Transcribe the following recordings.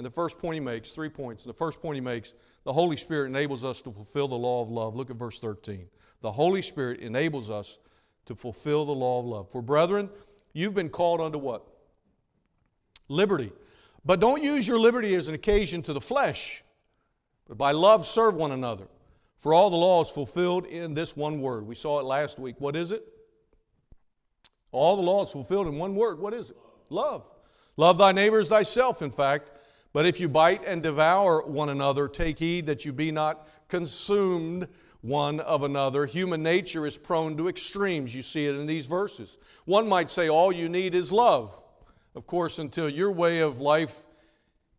And the first point he makes, three points. The first point he makes, the Holy Spirit enables us to fulfill the law of love. Look at verse 13. The Holy Spirit enables us to fulfill the law of love. For brethren, you've been called unto what? Liberty. But don't use your liberty as an occasion to the flesh, but by love serve one another. For all the law is fulfilled in this one word. We saw it last week. What is it? All the law is fulfilled in one word. What is it? Love. Love thy neighbors thyself, in fact. But if you bite and devour one another, take heed that you be not consumed one of another. Human nature is prone to extremes. You see it in these verses. One might say all you need is love. Of course, until your way of life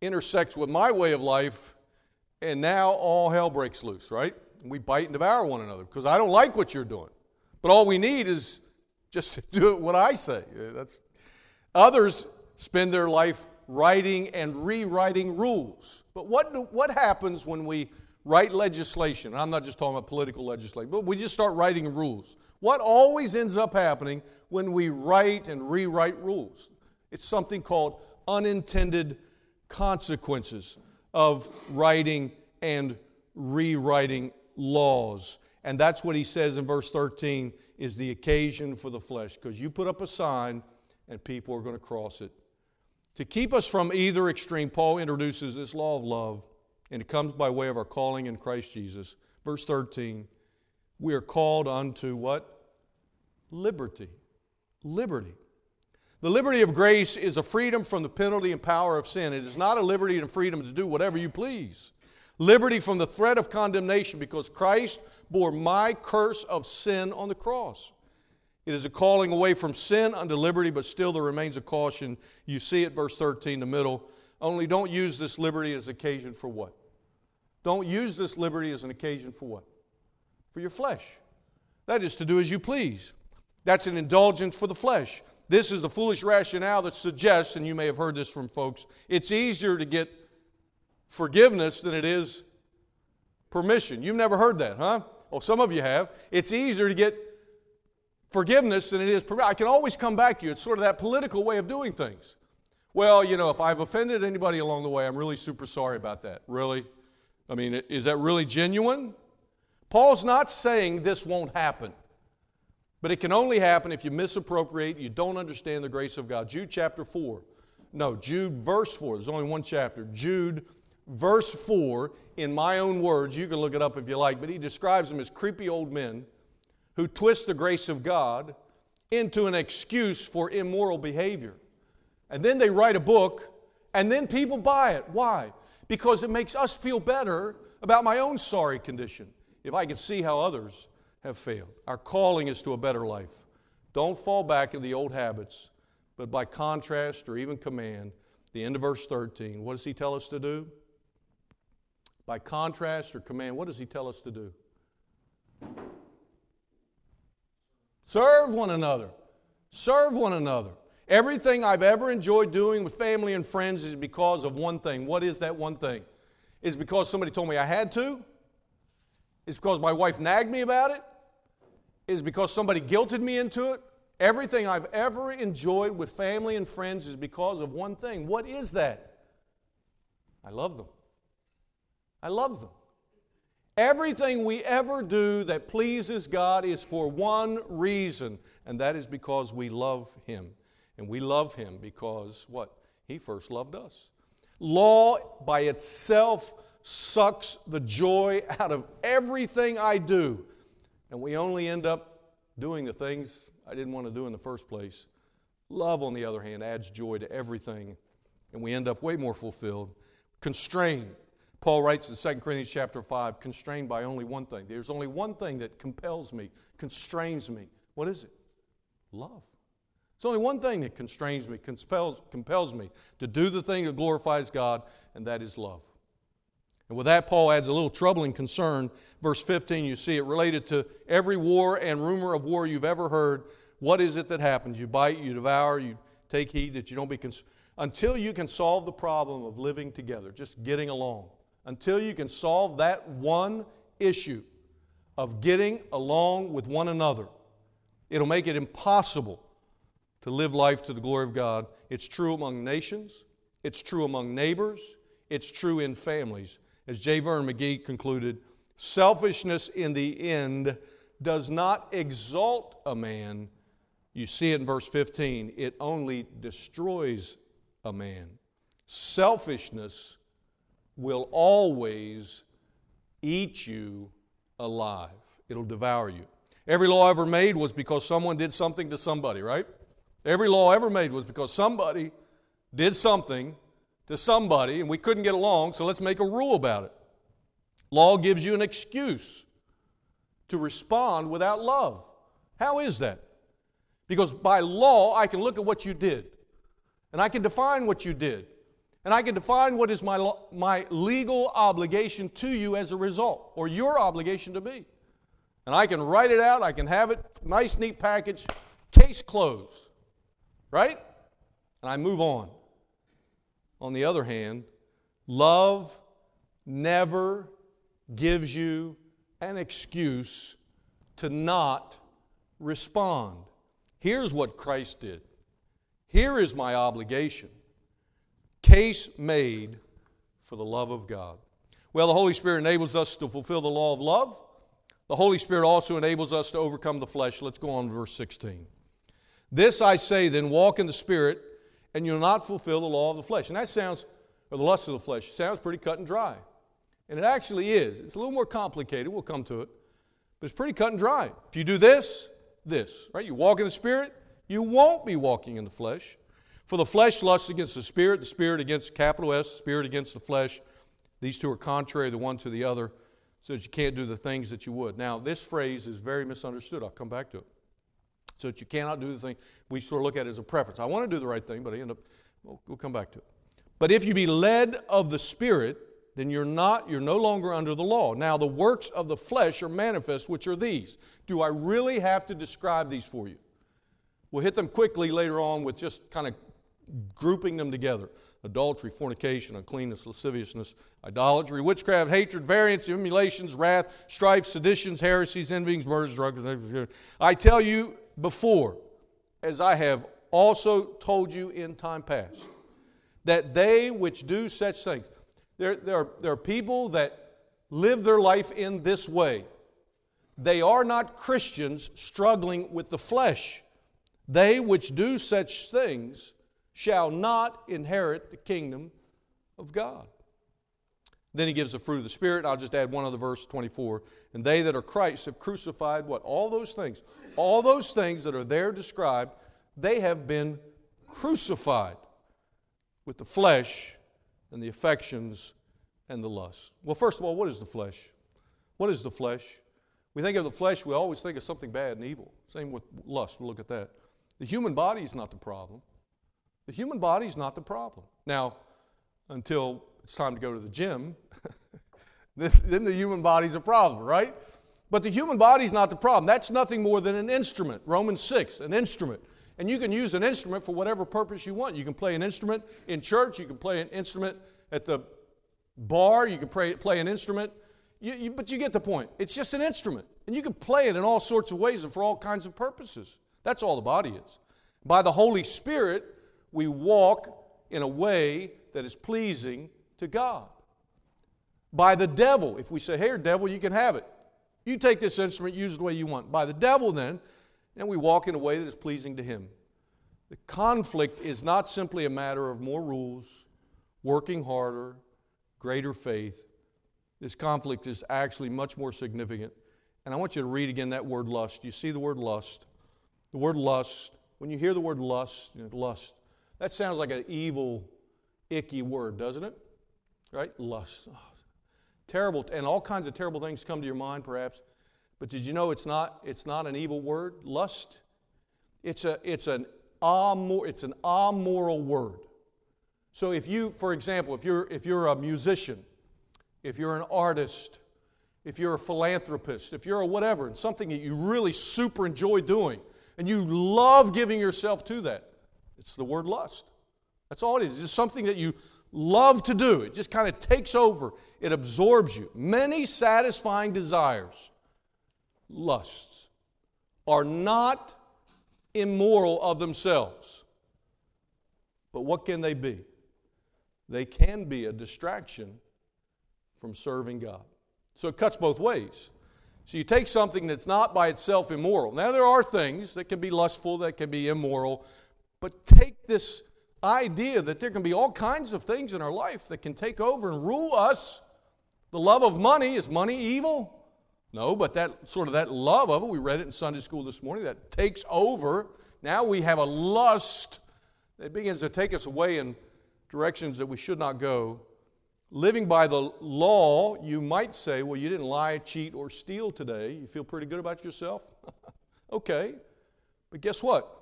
intersects with my way of life, and now all hell breaks loose, right? We bite and devour one another because I don't like what you're doing. But all we need is just to do what I say. That's, others spend their life writing and rewriting rules. But what, do, what happens when we write legislation? I'm not just talking about political legislation, but we just start writing rules. What always ends up happening when we write and rewrite rules? It's something called unintended consequences of writing and rewriting laws. And that's what he says in verse 13 is the occasion for the flesh. Because you put up a sign and people are going to cross it. To keep us from either extreme, Paul introduces this law of love, and it comes by way of our calling in Christ Jesus. Verse 13, we are called unto what? Liberty. Liberty. The liberty of grace is a freedom from the penalty and power of sin. It is not a liberty and freedom to do whatever you please. Liberty from the threat of condemnation because Christ bore my curse of sin on the cross. It is a calling away from sin unto liberty, but still there remains a caution. You see it, verse 13, the middle. Only don't use this liberty as occasion for what? Don't use this liberty as an occasion for what? For your flesh. That is to do as you please. That's an indulgence for the flesh. This is the foolish rationale that suggests, and you may have heard this from folks, it's easier to get forgiveness than it is permission. You've never heard that, huh? Well, some of you have. It's easier to get forgiveness than it is. I can always come back to you. It's sort of that political way of doing things. Well, you know, if I've offended anybody along the way, I'm really super sorry about that. Really? I mean, is that really genuine? Paul's not saying this won't happen. But it can only happen if you misappropriate, you don't understand the grace of God. Jude chapter 4. No, Jude verse 4. There's only one chapter. Jude verse 4, in my own words, you can look it up if you like, but he describes them as creepy old men who twist the grace of God into an excuse for immoral behavior. And then they write a book, and then people buy it. Why? Because it makes us feel better about my own sorry condition if I can see how others have failed. Our calling is to a better life. Don't fall back in the old habits, but by contrast or even command, the end of verse 13, what does he tell us to do? By contrast or command, what does he tell us to do? Serve one another. Serve one another. Everything I've ever enjoyed doing with family and friends is because of one thing. What is that one thing? Is because somebody told me I had to? Is because my wife nagged me about it? Is because somebody guilted me into it? Everything I've ever enjoyed with family and friends is because of one thing. What is that? I love them. I love them. Everything we ever do that pleases God is for one reason, and that is because we love Him. And we love Him because what? He first loved us. Law by itself sucks the joy out of everything I do, and we only end up doing the things I didn't want to do in the first place. Love, on the other hand, adds joy to everything, and we end up way more fulfilled. Constrained Paul writes in 2 Corinthians chapter 5, constrained by only one thing. There's only one thing that compels me, constrains me. What is it? Love. It's only one thing that constrains me, compels, compels me to do the thing that glorifies God, and that is love. And with that, Paul adds a little troubling concern. Verse 15, you see it related to every war and rumor of war you've ever heard. What is it that happens? You bite, you devour, you take heed that you don't be cons- until you can solve the problem of living together, just getting along until you can solve that one issue of getting along with one another. It'll make it impossible to live life to the glory of God. It's true among nations, it's true among neighbors, it's true in families. As J. Vernon McGee concluded, selfishness in the end does not exalt a man. You see it in verse 15, it only destroys a man. Selfishness will always eat you alive, it'll devour you. Every law ever made was because someone did something to somebody, right? Every law ever made was because somebody did something to somebody and we couldn't get along, so let's make a rule about it. Law gives you an excuse to respond without love. How is that? Because by law, I can look at what you did, and I can define what you did, and I can define what is my, my legal obligation to you as a result, or your obligation to me. And I can write it out, I can have it, nice, neat package, case closed. Right? And I move on. On the other hand, love never gives you an excuse to not respond. Here's what Christ did. Here is my obligation. Case made for the love of God. Well, the Holy Spirit enables us to fulfill the law of love. The Holy Spirit also enables us to overcome the flesh. Let's go on to verse 16. This I say then, walk in the Spirit, and you'll not fulfill the law of the flesh. And that sounds, or the lust of the flesh, sounds pretty cut and dry. And it actually is. It's a little more complicated. We'll come to it. But it's pretty cut and dry. If you do this, this, right? You walk in the Spirit, you won't be walking in the flesh. For the flesh lusts against the Spirit, the Spirit against capital S, the Spirit against the flesh. These two are contrary the one to the other, so that you can't do the things that you would. Now, this phrase is very misunderstood. I'll come back to it so that you cannot do the thing. We sort of look at as a preference. I want to do the right thing, but I end up, we'll, we'll come back to it. But if you be led of the Spirit, then you're not, you're no longer under the law. Now, the works of the flesh are manifest, which are these. Do I really have to describe these for you? We'll hit them quickly later on with just kind of grouping them together adultery, fornication, uncleanness, lasciviousness, idolatry, witchcraft, hatred, variance, emulations, wrath, strife, seditions, heresies, envyings, murders, drugs. I tell you before, as I have also told you in time past, that they which do such things, there, there, are, there are people that live their life in this way. They are not Christians struggling with the flesh. They which do such things shall not inherit the kingdom of God. Then he gives the fruit of the Spirit. I'll just add one other verse, 24. And they that are Christ have crucified what? All those things. All those things that are there described, they have been crucified with the flesh and the affections and the lust. Well, first of all, what is the flesh? What is the flesh? We think of the flesh, we always think of something bad and evil. Same with lust. We'll look at that. The human body is not the problem. The human body is not the problem. Now, until it's time to go to the gym, then the human body's a problem, right? But the human body's not the problem. That's nothing more than an instrument. Romans 6, an instrument. And you can use an instrument for whatever purpose you want. You can play an instrument in church, you can play an instrument at the bar, you can play, play an instrument. You, you, but you get the point. It's just an instrument. And you can play it in all sorts of ways and for all kinds of purposes. That's all the body is. By the Holy Spirit, we walk in a way that is pleasing to God. By the devil, if we say, Here, devil, you can have it. You take this instrument, use it the way you want. By the devil, then, and we walk in a way that is pleasing to him. The conflict is not simply a matter of more rules, working harder, greater faith. This conflict is actually much more significant. And I want you to read again that word lust. You see the word lust. The word lust, when you hear the word lust, you know, lust, that sounds like an evil, icky word, doesn't it? Right? Lust. Oh, terrible, and all kinds of terrible things come to your mind, perhaps. But did you know it's not, it's not an evil word? Lust. It's, a, it's, an amor, it's an amoral word. So if you, for example, if you're, if you're a musician, if you're an artist, if you're a philanthropist, if you're a whatever, and something that you really super enjoy doing, and you love giving yourself to that, it's the word lust. That's all it is. It's just something that you love to do. It just kind of takes over, it absorbs you. Many satisfying desires, lusts, are not immoral of themselves. But what can they be? they can be a distraction from serving God. So it cuts both ways. So you take something that's not by itself immoral. Now, there are things that can be lustful, that can be immoral, but take this idea that there can be all kinds of things in our life that can take over and rule us. The love of money, is money evil? No, but that sort of that love of it, we read it in Sunday school this morning, that takes over. Now we have a lust that begins to take us away in directions that we should not go. Living by the law, you might say, well, you didn't lie, cheat, or steal today. You feel pretty good about yourself? okay. But guess what?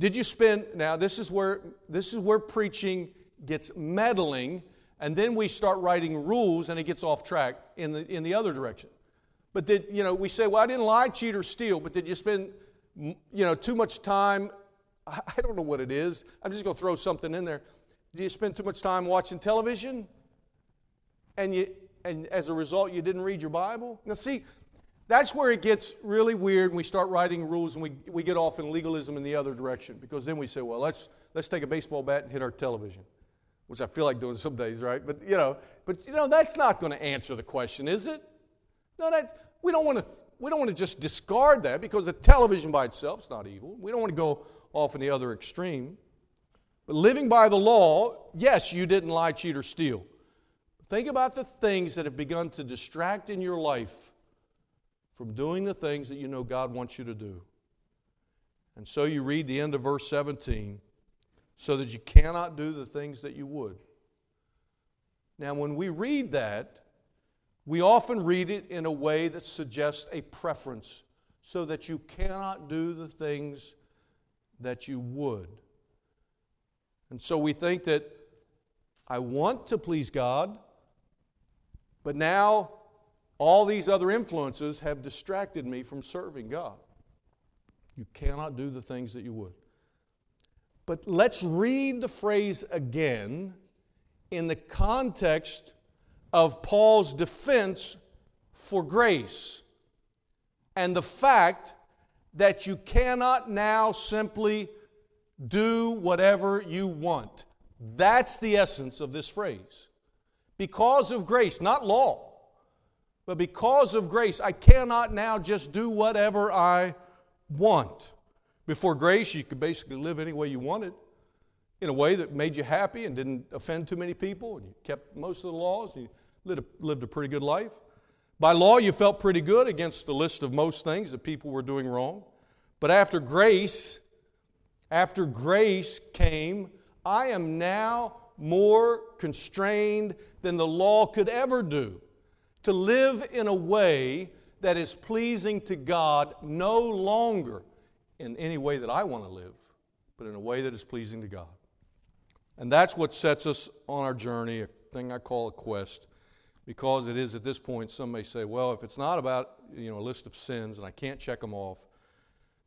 Did you spend now this is where this is where preaching gets meddling and then we start writing rules and it gets off track in the in the other direction. But did you know we say, well, I didn't lie, cheat, or steal, but did you spend you know too much time? I don't know what it is. I'm just gonna throw something in there. Did you spend too much time watching television? And you and as a result you didn't read your Bible? Now see, that's where it gets really weird and we start writing rules and we, we get off in legalism in the other direction because then we say, well, let's, let's take a baseball bat and hit our television, which I feel like doing some days, right? But, you know, but, you know that's not going to answer the question, is it? No, that, we don't want to we don't want to just discard that because the television by itself is not evil. We don't want to go off in the other extreme. But living by the law, yes, you didn't lie, cheat, or steal. Think about the things that have begun to distract in your life from doing the things that you know God wants you to do. And so you read the end of verse 17 so that you cannot do the things that you would. Now, when we read that, we often read it in a way that suggests a preference so that you cannot do the things that you would. And so we think that I want to please God, but now all these other influences have distracted me from serving God. You cannot do the things that you would. But let's read the phrase again in the context of Paul's defense for grace and the fact that you cannot now simply do whatever you want. That's the essence of this phrase. Because of grace, not law. But because of grace, I cannot now just do whatever I want. Before grace, you could basically live any way you wanted in a way that made you happy and didn't offend too many people, and you kept most of the laws, and you lived a, lived a pretty good life. By law, you felt pretty good against the list of most things that people were doing wrong. But after grace, after grace came, I am now more constrained than the law could ever do to live in a way that is pleasing to God no longer in any way that I want to live, but in a way that is pleasing to God. And that's what sets us on our journey, a thing I call a quest, because it is at this point, some may say, well, if it's not about you know, a list of sins and I can't check them off,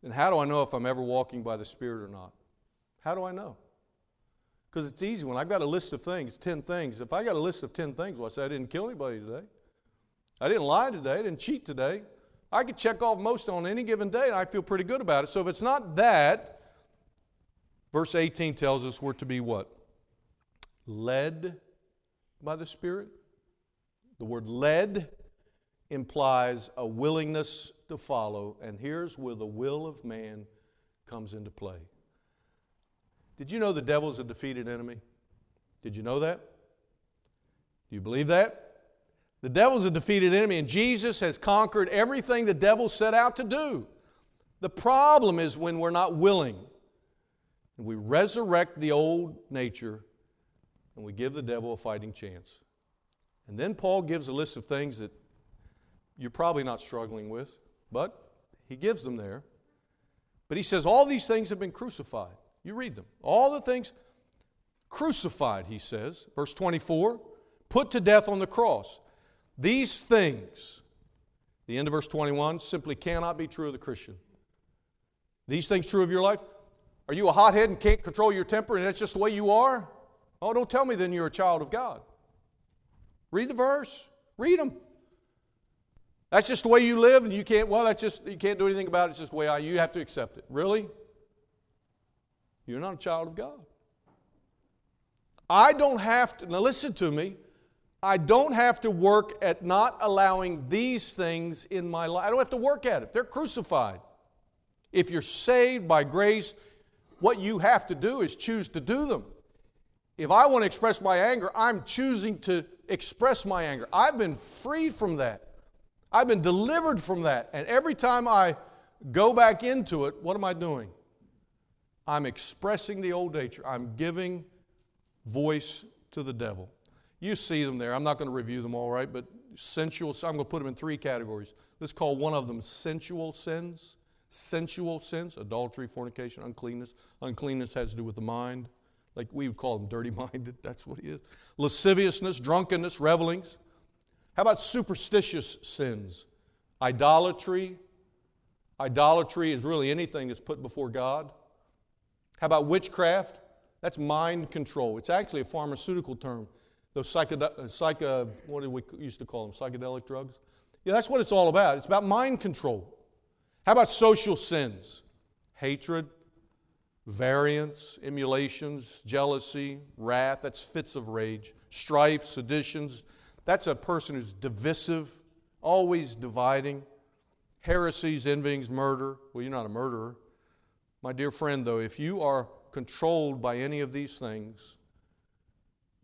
then how do I know if I'm ever walking by the Spirit or not? How do I know? Because it's easy when I've got a list of things, 10 things. If I got a list of 10 things, well, I say I didn't kill anybody today. I didn't lie today. I didn't cheat today. I could check off most on any given day, and I feel pretty good about it. So if it's not that, verse 18 tells us we're to be what? Led by the Spirit. The word led implies a willingness to follow, and here's where the will of man comes into play. Did you know the devil's a defeated enemy? Did you know that? Do you believe that? The devil's a defeated enemy, and Jesus has conquered everything the devil set out to do. The problem is when we're not willing and we resurrect the old nature and we give the devil a fighting chance. And then Paul gives a list of things that you're probably not struggling with, but he gives them there. But he says, All these things have been crucified. You read them. All the things crucified, he says. Verse 24, put to death on the cross. These things, the end of verse 21, simply cannot be true of the Christian. These things true of your life? Are you a hothead and can't control your temper and that's just the way you are? Oh, don't tell me then you're a child of God. Read the verse. Read them. That's just the way you live and you can't, well, that's just, you can't do anything about it. It's just the way I, you have to accept it. Really? You're not a child of God. I don't have to, now listen to me, I don't have to work at not allowing these things in my life. I don't have to work at it. They're crucified. If you're saved by grace, what you have to do is choose to do them. If I want to express my anger, I'm choosing to express my anger. I've been freed from that. I've been delivered from that. And every time I go back into it, what am I doing? I'm expressing the old nature. I'm giving voice to the devil. You see them there. I'm not going to review them all, right? But sensual, I'm going to put them in three categories. Let's call one of them sensual sins. Sensual sins, adultery, fornication, uncleanness. Uncleanness has to do with the mind. Like we would call them dirty minded. That's what he is. Lasciviousness, drunkenness, revelings. How about superstitious sins? Idolatry. Idolatry is really anything that's put before God. How about witchcraft? That's mind control. It's actually a pharmaceutical term. Those psychedelic, uh, psycho, what did we used to call them? Psychedelic drugs? Yeah, that's what it's all about. It's about mind control. How about social sins? Hatred, variance, emulations, jealousy, wrath. That's fits of rage. Strife, seditions. That's a person who's divisive, always dividing. Heresies, envyings, murder. Well, you're not a murderer. My dear friend, though, if you are controlled by any of these things,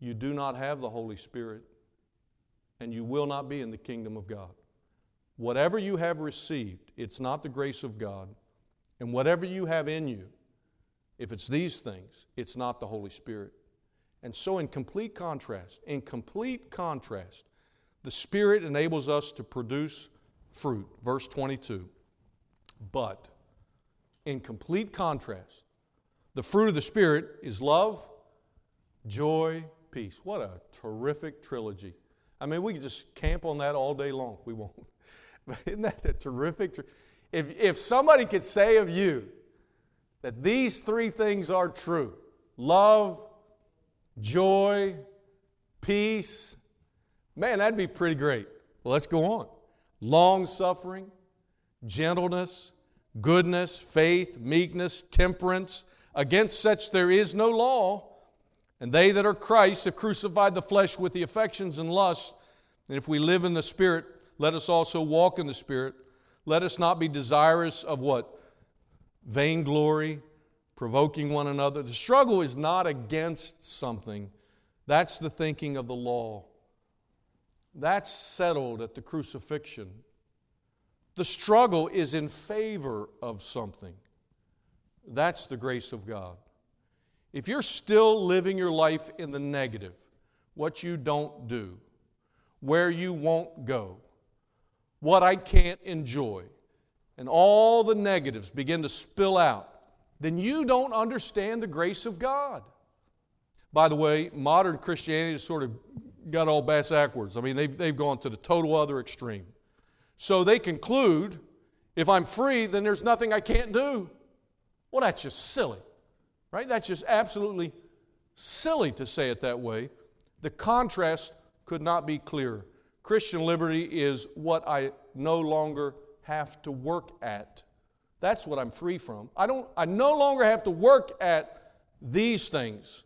you do not have the Holy Spirit, and you will not be in the kingdom of God. Whatever you have received, it's not the grace of God. And whatever you have in you, if it's these things, it's not the Holy Spirit. And so, in complete contrast, in complete contrast, the Spirit enables us to produce fruit. Verse 22. But, in complete contrast, the fruit of the Spirit is love, joy, peace. What a terrific trilogy. I mean, we could just camp on that all day long. We won't. But isn't that a terrific? If, if somebody could say of you that these three things are true love, joy, peace, man, that'd be pretty great. Well, let's go on. Long suffering, gentleness, goodness, faith, meekness, temperance. Against such there is no law. And they that are Christ have crucified the flesh with the affections and lusts. And if we live in the Spirit, let us also walk in the Spirit. Let us not be desirous of what? Vainglory, provoking one another. The struggle is not against something, that's the thinking of the law. That's settled at the crucifixion. The struggle is in favor of something. That's the grace of God. If you're still living your life in the negative, what you don't do, where you won't go, what I can't enjoy, and all the negatives begin to spill out, then you don't understand the grace of God. By the way, modern Christianity has sort of got all bass backwards. I mean, they've, they've gone to the total other extreme. So they conclude if I'm free, then there's nothing I can't do. Well, that's just silly. Right? That's just absolutely silly to say it that way. The contrast could not be clearer. Christian liberty is what I no longer have to work at. That's what I'm free from. I don't I no longer have to work at these things.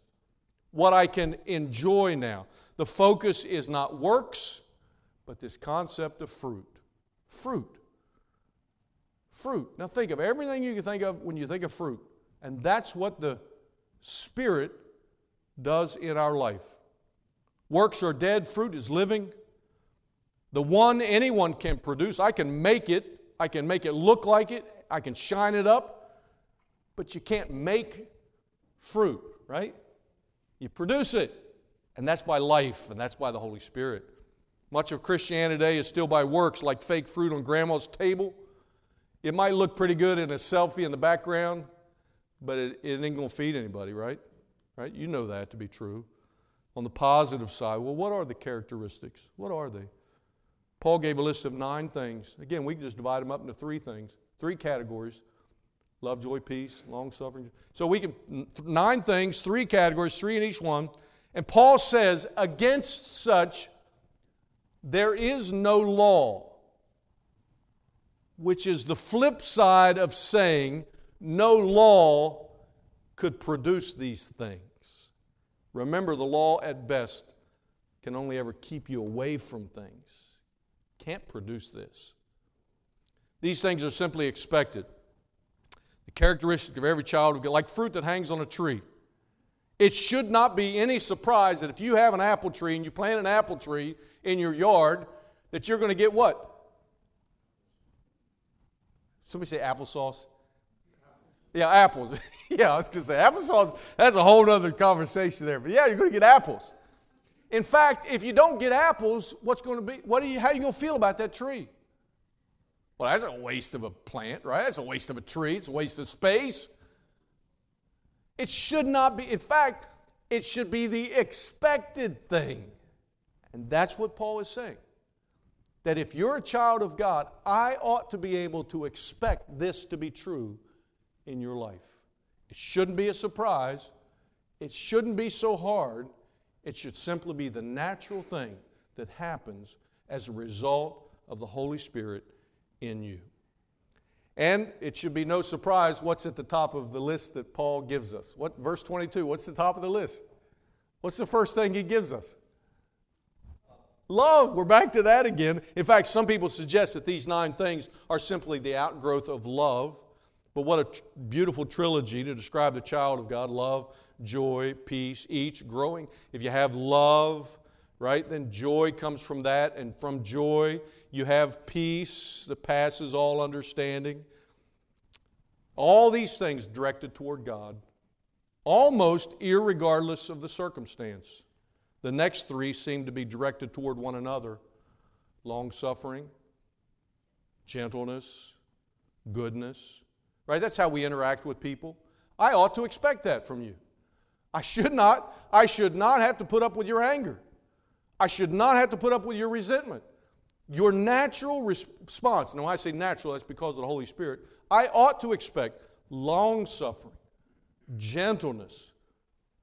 What I can enjoy now. The focus is not works, but this concept of fruit. Fruit. Fruit. Now think of everything you can think of when you think of fruit. And that's what the Spirit does in our life. Works are dead, fruit is living. The one anyone can produce, I can make it, I can make it look like it, I can shine it up, but you can't make fruit, right? You produce it, and that's by life, and that's by the Holy Spirit. Much of Christianity today is still by works, like fake fruit on grandma's table. It might look pretty good in a selfie in the background, but it, it ain't going to feed anybody, right? Right? You know that to be true. On the positive side, well, what are the characteristics? What are they? Paul gave a list of nine things. Again, we can just divide them up into three things, three categories love, joy, peace, long suffering. So we can, nine things, three categories, three in each one. And Paul says, against such, there is no law, which is the flip side of saying no law could produce these things. Remember, the law at best can only ever keep you away from things, can't produce this. These things are simply expected. The characteristic of every child like fruit that hangs on a tree. It should not be any surprise that if you have an apple tree and you plant an apple tree in your yard, that you're going to get what? Somebody say applesauce? Yeah, apples. yeah, I was going to say applesauce, that's a whole other conversation there. But yeah, you're going to get apples. In fact, if you don't get apples, what's going to be, what are you, how are you going to feel about that tree? Well, that's a waste of a plant, right? That's a waste of a tree. It's a waste of space. It should not be, in fact, it should be the expected thing. And that's what Paul is saying. That if you're a child of God, I ought to be able to expect this to be true in your life. It shouldn't be a surprise. It shouldn't be so hard. It should simply be the natural thing that happens as a result of the Holy Spirit in you. And it should be no surprise what's at the top of the list that Paul gives us. What verse 22, what's the top of the list? What's the first thing he gives us? Love. We're back to that again. In fact, some people suggest that these nine things are simply the outgrowth of love. But what a beautiful trilogy to describe the child of God love, joy, peace, each growing. If you have love, right, then joy comes from that. And from joy, you have peace that passes all understanding. All these things directed toward God, almost irregardless of the circumstance. The next three seem to be directed toward one another long suffering, gentleness, goodness. Right? That's how we interact with people. I ought to expect that from you. I should not, I should not have to put up with your anger. I should not have to put up with your resentment. Your natural response, now I say natural, that's because of the Holy Spirit. I ought to expect long suffering, gentleness,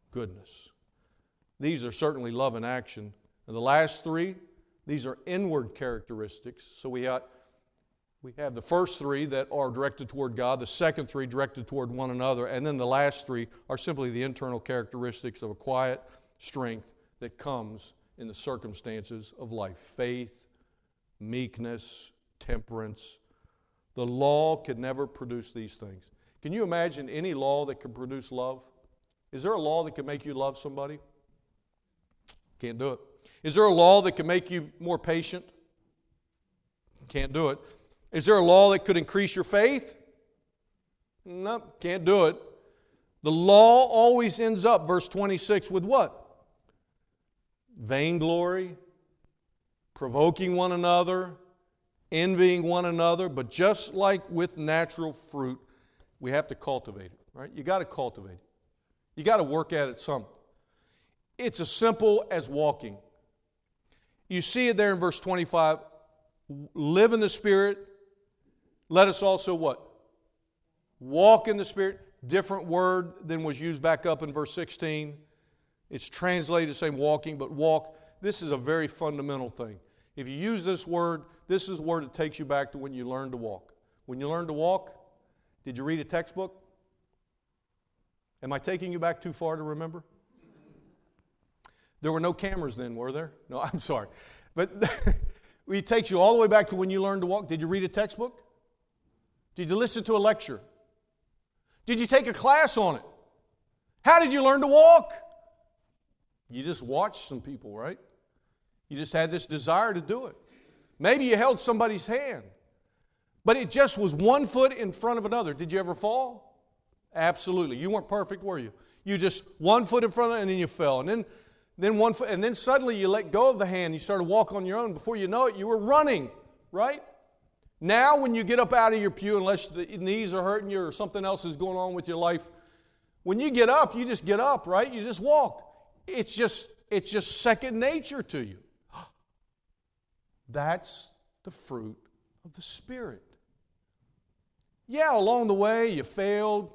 goodness. These are certainly love in action. And the last three, these are inward characteristics. So we have, we have the first three that are directed toward God, the second three directed toward one another, and then the last three are simply the internal characteristics of a quiet strength that comes in the circumstances of life faith, meekness, temperance. The law could never produce these things. Can you imagine any law that could produce love? Is there a law that can make you love somebody? Can't do it. Is there a law that can make you more patient? Can't do it. Is there a law that could increase your faith? No, nope, can't do it. The law always ends up, verse 26, with what? Vainglory, provoking one another, envying one another, but just like with natural fruit, we have to cultivate it, right? You got to cultivate it. You got to work at it some. It's as simple as walking. You see it there in verse 25. Live in the Spirit. Let us also what? Walk in the Spirit. Different word than was used back up in verse 16. It's translated the same walking, but walk. This is a very fundamental thing. If you use this word, this is the word that takes you back to when you learned to walk. When you learned to walk, did you read a textbook? Am I taking you back too far to remember? There were no cameras then, were there? No, I'm sorry. But it takes you all the way back to when you learned to walk. Did you read a textbook? Did you listen to a lecture? Did you take a class on it? How did you learn to walk? You just watched some people, right? You just had this desire to do it. Maybe you held somebody's hand, but it just was one foot in front of another. Did you ever fall? Absolutely. You weren't perfect, were you? You just one foot in front of and then you fell. And then then one foot, and then suddenly you let go of the hand, you started to walk on your own. Before you know it, you were running, right? Now, when you get up out of your pew, unless the knees are hurting you or something else is going on with your life, when you get up, you just get up, right? You just walk. It's just, it's just second nature to you. That's the fruit of the Spirit. Yeah, along the way, you failed,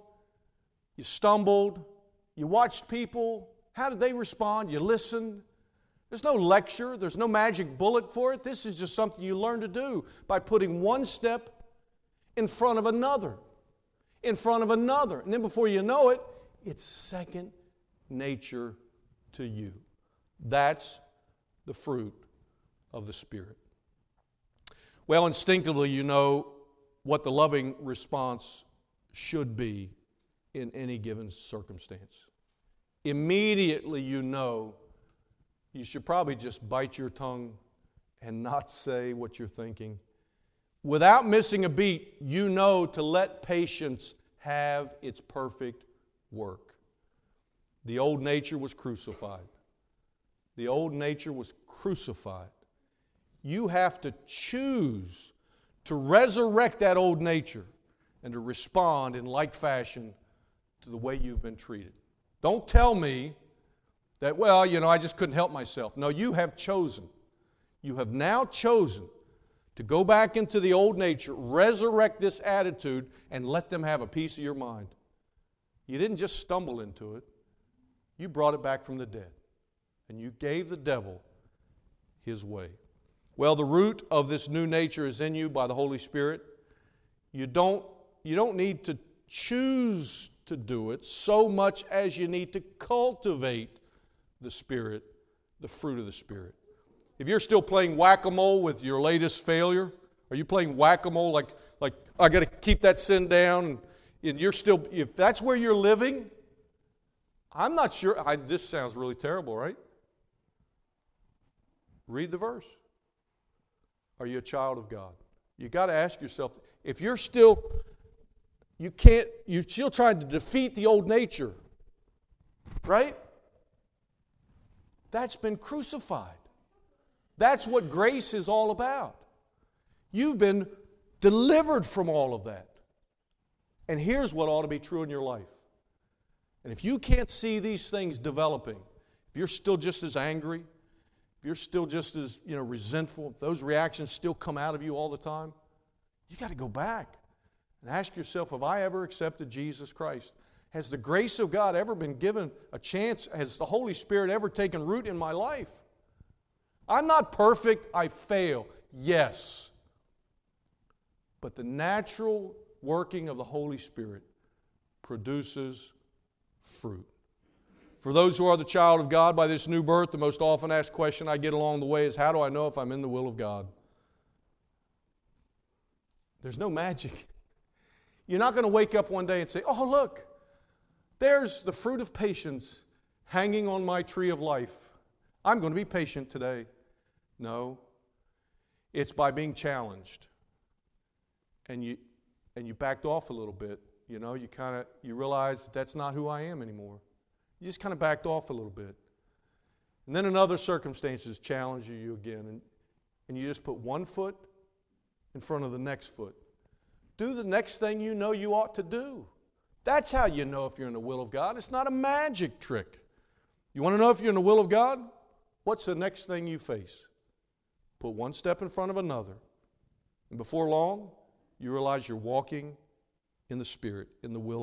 you stumbled, you watched people. How did they respond? You listened. There's no lecture, there's no magic bullet for it. This is just something you learn to do by putting one step in front of another, in front of another. And then before you know it, it's second nature to you. That's the fruit of the Spirit. Well, instinctively, you know what the loving response should be in any given circumstance. Immediately, you know you should probably just bite your tongue and not say what you're thinking. Without missing a beat, you know to let patience have its perfect work. The old nature was crucified. The old nature was crucified. You have to choose to resurrect that old nature and to respond in like fashion to the way you've been treated. Don't tell me that, well, you know, I just couldn't help myself. No, you have chosen. You have now chosen to go back into the old nature, resurrect this attitude, and let them have a piece of your mind. You didn't just stumble into it, you brought it back from the dead. And you gave the devil his way. Well, the root of this new nature is in you by the Holy Spirit. You don't, you don't need to choose to do it so much as you need to cultivate the Spirit, the fruit of the Spirit. If you're still playing whack a mole with your latest failure, are you playing whack a mole like, like I got to keep that sin down? And, you're still, if that's where you're living, I'm not sure. I, this sounds really terrible, right? Read the verse. Are you a child of God? You got to ask yourself if you're still, you can't, you're still trying to defeat the old nature, right? That's been crucified. That's what grace is all about. You've been delivered from all of that. And here's what ought to be true in your life. And if you can't see these things developing, if you're still just as angry, if you're still just as you know, resentful, if those reactions still come out of you all the time, you got to go back and ask yourself Have I ever accepted Jesus Christ? Has the grace of God ever been given a chance? Has the Holy Spirit ever taken root in my life? I'm not perfect, I fail. Yes. But the natural working of the Holy Spirit produces fruit. For those who are the child of God by this new birth, the most often asked question I get along the way is how do I know if I'm in the will of God? There's no magic. You're not going to wake up one day and say, oh, look, there's the fruit of patience hanging on my tree of life. I'm going to be patient today. No. It's by being challenged. And you and you backed off a little bit, you know, you kind of you realize that that's not who I am anymore. You just kind of backed off a little bit. And then in other circumstances challenge you again and, and you just put one foot in front of the next foot. Do the next thing you know you ought to do. That's how you know if you're in the will of God. It's not a magic trick. You want to know if you're in the will of God? What's the next thing you face? Put one step in front of another. And before long, you realize you're walking in the Spirit, in the will